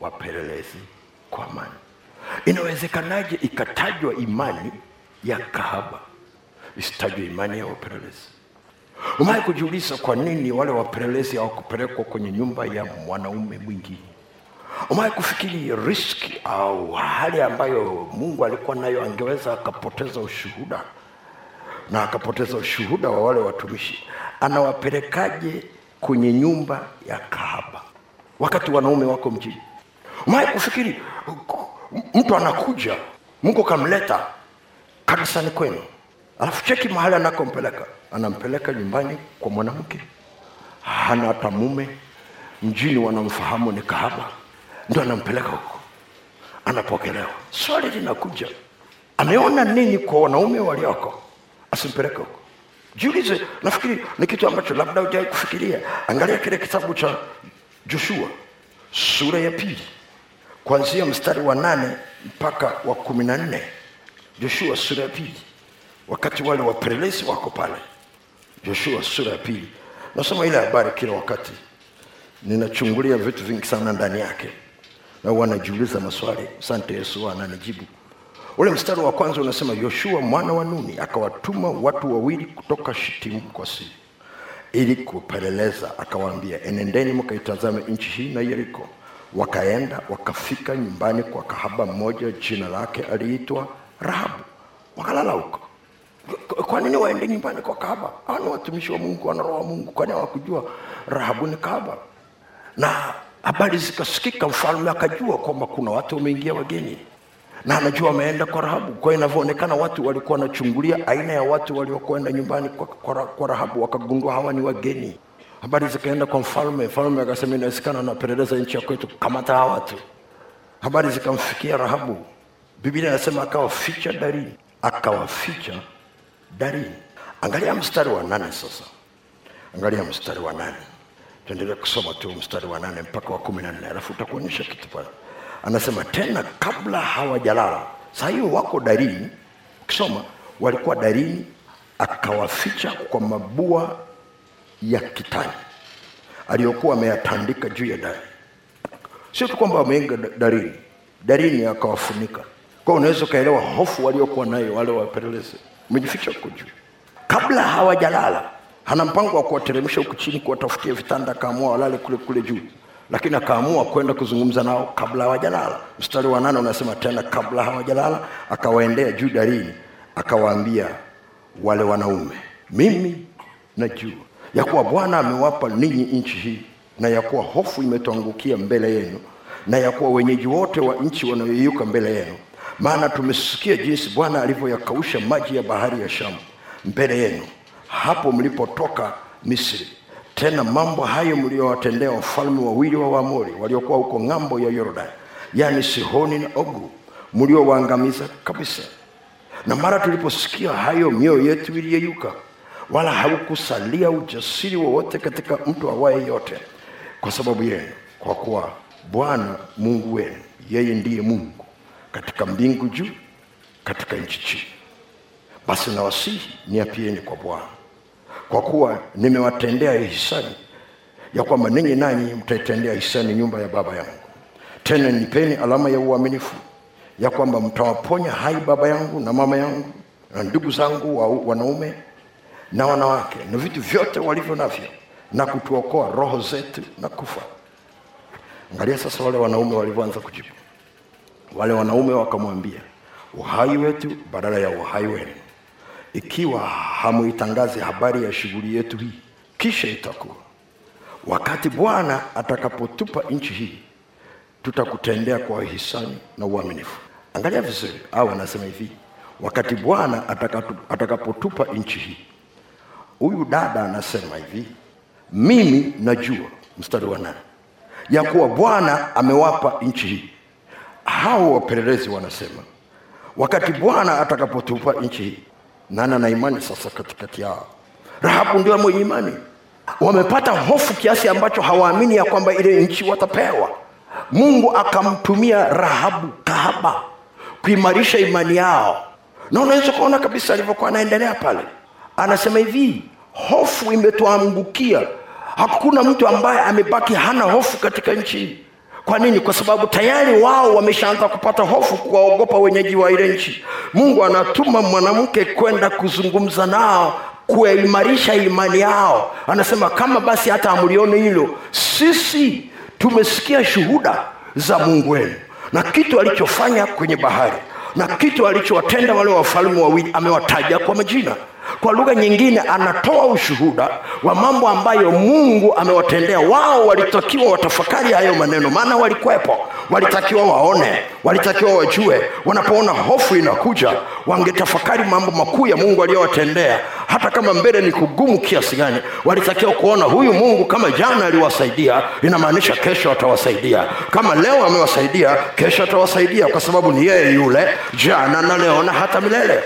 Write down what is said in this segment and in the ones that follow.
wapelelezi kwa amani. Inawezekanaje ikatajwa imani ya kahaba isitajwe imani ya wapelelezi? Umaye kujiuliza kwa nini wale wapelelezi hawakupelekwa kwenye nyumba ya mwanaume mwingine? Umaye kufikiri riski au hali ambayo Mungu alikuwa nayo, angeweza akapoteza ushuhuda na akapoteza ushuhuda wa wale watumishi? Anawapelekaje kwenye nyumba ya kahaba wakati wanaume wako mjini? Umewahi kufikiri mtu anakuja, Mungu kamleta kanisani kwenu, alafu cheki mahali anakompeleka, anampeleka nyumbani kwa mwanamke, hana hata mume, mjini wanamfahamu ni kahaba, ndo anampeleka huko, anapokelewa. Swali linakuja, ameona nini kwa wanaume walioko? Asimpeleke huko? Jiulize, nafikiri ni kitu ambacho labda hujawahi kufikiria. Angalia kile kitabu cha Joshua sura ya pili kuanzia mstari wa nane mpaka wa kumi na nne Joshua sura ya pili, wakati wale wapelelezi wako pale. Joshua sura ya pili, nasoma ile habari kila wakati, ninachungulia vitu vingi sana ndani yake na huwa najiuliza maswali. Asante Yesu, ananijibu. Ule mstari wa kwanza unasema, Yoshua mwana wa Nuni akawatuma watu wawili kutoka Shitimu kwa siri ili kupeleleza, akawaambia, enendeni mkaitazame nchi hii na Yeriko. Wakaenda wakafika nyumbani kwa kahaba mmoja, jina lake aliitwa Rahabu, wakalala huko. Kwa nini waende nyumbani kwa kahaba? Hawa ni watumishi wa Mungu, wana roho wa Mungu, kwani hawakujua Rahabu ni kahaba? Na habari zikasikika, mfalme akajua kwamba kuna watu wameingia wageni, na anajua wameenda kwa Rahabu. Kwa inavyoonekana, watu walikuwa wanachungulia aina ya watu waliokwenda nyumbani kwa, kwa, kwa Rahabu, wakagundua hawa ni wageni. Habari zikaenda kwa mfalme, mfalme akasema, inawezekana wanapeleleza nchi ya kwetu, kamata hawa watu. Habari zikamfikia Rahabu, Biblia inasema akawaficha darini, akawaficha darini. Angalia mstari wa nane sasa, angalia mstari wa nane tuendelee kusoma tu mstari wa nane mpaka wa kumi na nne alafu utakuonyesha kitu pale. Anasema tena, kabla hawajalala, saa wako darini. Ukisoma walikuwa darini, akawaficha kwa mabua ya kitani aliyokuwa ameyatandika juu ya dari. Sio tu kwamba wameinga darini, darini akawafunika. Kwa unaweza ukaelewa hofu waliokuwa nayo wale wapelelezi, umejificha huko juu. Kabla hawajalala, hana mpango wa kuwateremsha huku chini, kuwatafutia vitanda, akaamua walale kule kule juu, lakini akaamua kwenda kuzungumza nao kabla hawajalala. Mstari wa nane unasema tena, kabla hawajalala akawaendea juu darini, akawaambia wale wanaume, mimi najua ya kuwa Bwana amewapa ninyi nchi hii, na ya kuwa hofu imetuangukia mbele yenu, na ya kuwa wenyeji wote wa nchi wanayoyuka mbele yenu. Maana tumesikia jinsi Bwana alivyoyakausha maji ya bahari ya Shamu mbele yenu hapo mlipotoka Misri. Tena mambo hayo mliyowatendea wafalme wawili wa Waamori waliokuwa huko ng'ambo ya Yordani, yaani Sihoni na Ogu, mliowaangamiza kabisa. Na mara tuliposikia hayo, mioyo yetu iliyeyuka, wala haukusalia ujasiri wowote katika mtu awaye yote kwa sababu yenu, kwa kuwa Bwana Mungu wenu yeye ndiye Mungu katika mbingu juu, katika nchi chini. Basi nawasihi niapieni kwa Bwana, kwa kuwa nimewatendea hisani ya kwamba ninyi nanyi mtaitendea hisani nyumba ya baba yangu. Tena nipeni alama ya uaminifu ya kwamba mtawaponya hai baba yangu na mama yangu na ndugu zangu wa wanaume na wanawake na vitu vyote walivyo navyo, na kutuokoa roho zetu na kufa. Angalia sasa wale wanaume walivyoanza kujibu. Wale wanaume wakamwambia, uhai wetu badala ya uhai wenu, ikiwa hamuitangazi habari ya shughuli yetu hii, kisha itakuwa wakati Bwana atakapotupa nchi hii, tutakutendea kwa hisani na uaminifu. Angalia vizuri, au anasema hivi, wakati Bwana atakapotupa nchi hii. Huyu dada anasema hivi, mimi najua, mstari wa nane, ya kuwa Bwana amewapa nchi hii. Hao wapelelezi wanasema wakati Bwana atakapotupa nchi hii. Nani ana imani sasa katikati yao? Rahabu ndio mwenye imani. Wamepata hofu kiasi ambacho hawaamini ya kwamba ile nchi watapewa. Mungu akamtumia Rahabu kahaba kuimarisha imani yao, na unaweza kuona kabisa alivyokuwa anaendelea pale. Anasema hivi, hofu imetuangukia. Hakuna mtu ambaye amebaki hana hofu katika nchi. Kwa nini? Kwa sababu tayari wao wameshaanza kupata hofu kuwaogopa wenyeji wa ile nchi. Mungu anatuma mwanamke kwenda kuzungumza nao kuimarisha imani yao. Anasema kama basi hata amlione hilo sisi tumesikia shuhuda za mungu wenu na kitu alichofanya kwenye bahari na kitu alichowatenda wale wafalme wawili amewataja kwa majina kwa lugha nyingine anatoa ushuhuda wa mambo ambayo mungu amewatendea. Wao walitakiwa watafakari hayo maneno. Maana walikuwepo walitakiwa waone walitakiwa wajue. Wanapoona hofu inakuja wangetafakari mambo makuu ya mungu aliyowatendea. Hata kama mbele ni kugumu kiasi gani walitakiwa kuona huyu mungu kama jana aliwasaidia. Inamaanisha kesho atawasaidia. Kama leo amewasaidia kesho atawasaidia kwa sababu ni yeye yule jana na leo na hata milele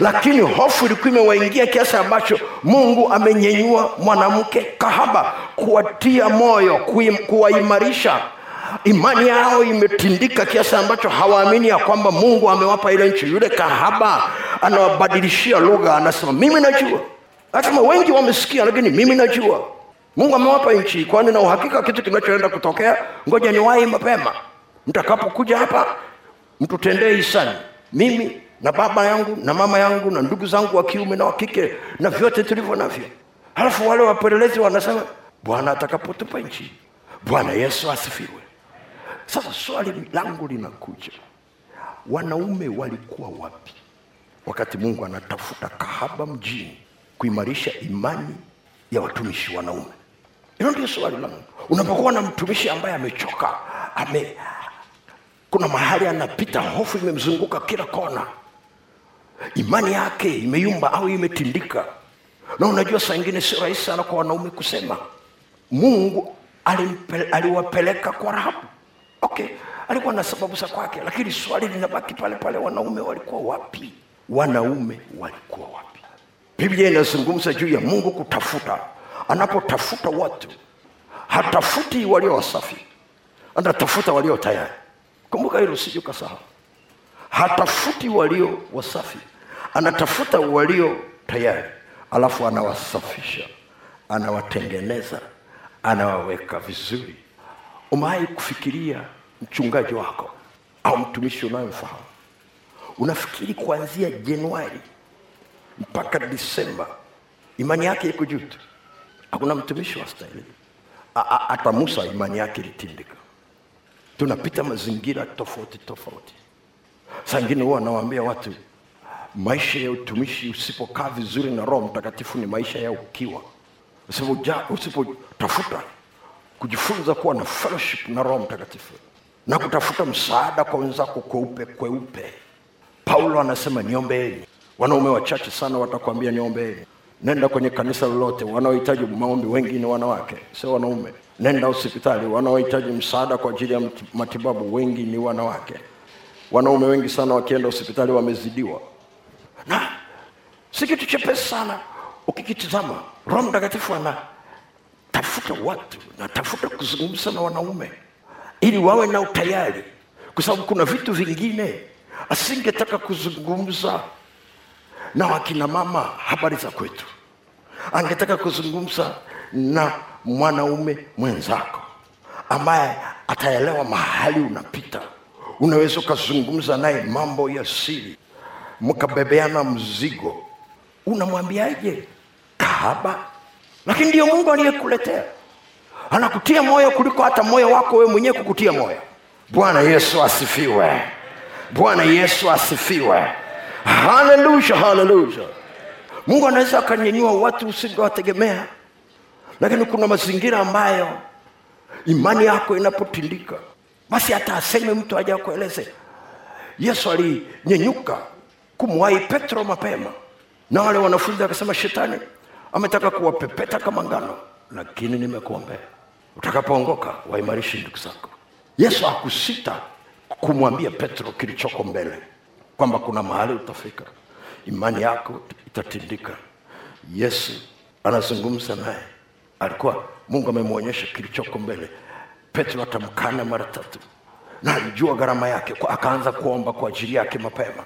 lakini hofu ilikuwa imewaingia kiasi ambacho mungu amenyenyua mwanamke kahaba kuwatia moyo kuwaimarisha. Imani yao imetindika kiasi ambacho hawaamini ya kwamba mungu amewapa ile nchi. Yule kahaba anawabadilishia lugha anasema mimi najua. Anasema wengi wamesikia lakini mimi najua. Mungu amewapa nchi kwani na uhakika kitu kinachoenda kutokea ngoja niwahi mapema. Mtakapokuja hapa mtutendee hisani. Mimi na baba yangu na mama yangu na ndugu zangu wa kiume na wa kike na vyote tulivyo navyo. Halafu wale wapelelezi wanasema bwana atakapotupa nchi bwana yesu asifiwe. Sasa swali langu linakuja. Wanaume walikuwa wapi wakati mungu anatafuta kahaba mjini kuimarisha imani ya watumishi wanaume? Hilo ndio swali langu. Unapokuwa na mtumishi ambaye amechoka ame kuna mahali anapita hofu imemzunguka kila kona imani yake imeyumba au imetindika? Na unajua saa ingine sio rahisi sana kwa wanaume kusema mungu aliwapeleka kwa rahabu. Okay alikuwa na sababu za kwake lakini swali linabaki pale pale wanaume walikuwa wapi? Wanaume walikuwa wapi? Biblia inazungumza juu ya mungu kutafuta. Anapotafuta watu hatafuti walio wasafi anatafuta walio tayari. Kumbuka hilo sije ukasahau hatafuti walio wasafi. Anatafuta walio tayari. Alafu anawasafisha. Anawatengeneza. Anawaweka vizuri. Umewahi kufikiria mchungaji wako au mtumishi unayemfahamu? Unafikiri kuanzia januari mpaka disemba imani yake iko juu tu? Hakuna mtumishi wa stahili hata musa imani yake ilitindika. Tunapita mazingira tofauti tofauti saa ingine huwa anawaambia watu maisha ya utumishi usipokaa vizuri na roho mtakatifu ni maisha ya ukiwa. Usipotafuta kujifunza kuwa na fellowship na roho mtakatifu na kutafuta msaada kwa wenzako kweupe kweupe. Paulo anasema niombeeni wanaume wachache sana watakwambia niombeeni nenda kwenye kanisa lolote wanaohitaji maombi wengi ni wanawake sio wanaume. Nenda hospitali wanaohitaji msaada kwa ajili ya matibabu wengi ni wanawake wanaume wengi sana wakienda hospitali wamezidiwa. Na si kitu chepesi sana. Ukikitizama roho mtakatifu anatafuta watu natafuta kuzungumza na wanaume ili wawe na utayari. Kwa sababu kuna vitu vingine asingetaka kuzungumza na wakina mama habari za kwetu. Angetaka kuzungumza na mwanaume mwenzako ambaye ataelewa mahali unapita unaweza ukazungumza naye mambo ya siri mkabebeana mzigo. Unamwambiaje? Kahaba. Lakini ndiyo mungu aliyekuletea. Anakutia moyo kuliko hata moyo wako wewe mwenyewe kukutia moyo. Bwana yesu asifiwe. Bwana yesu asifiwe. Haleluya haleluya. Mungu anaweza akanyanyua watu usingewategemea. Lakini kuna mazingira ambayo imani yako inapotindika basi hata aseme mtu aja akueleze. Yesu alinyenyuka kumwahi petro mapema. Na wale wanafunzi akasema shetani ametaka kuwapepeta kama ngano lakini nimekuombea. Utakapoongoka waimarishe ndugu zako. Yesu hakusita kumwambia petro kilichoko mbele kwamba kuna mahali utafika. Imani yako itatindika. Yesu anazungumza naye. Alikuwa mungu amemwonyesha kilichoko mbele petro atamkana mara tatu. Na alijua gharama yake akaanza kuomba kwa ajili yake mapema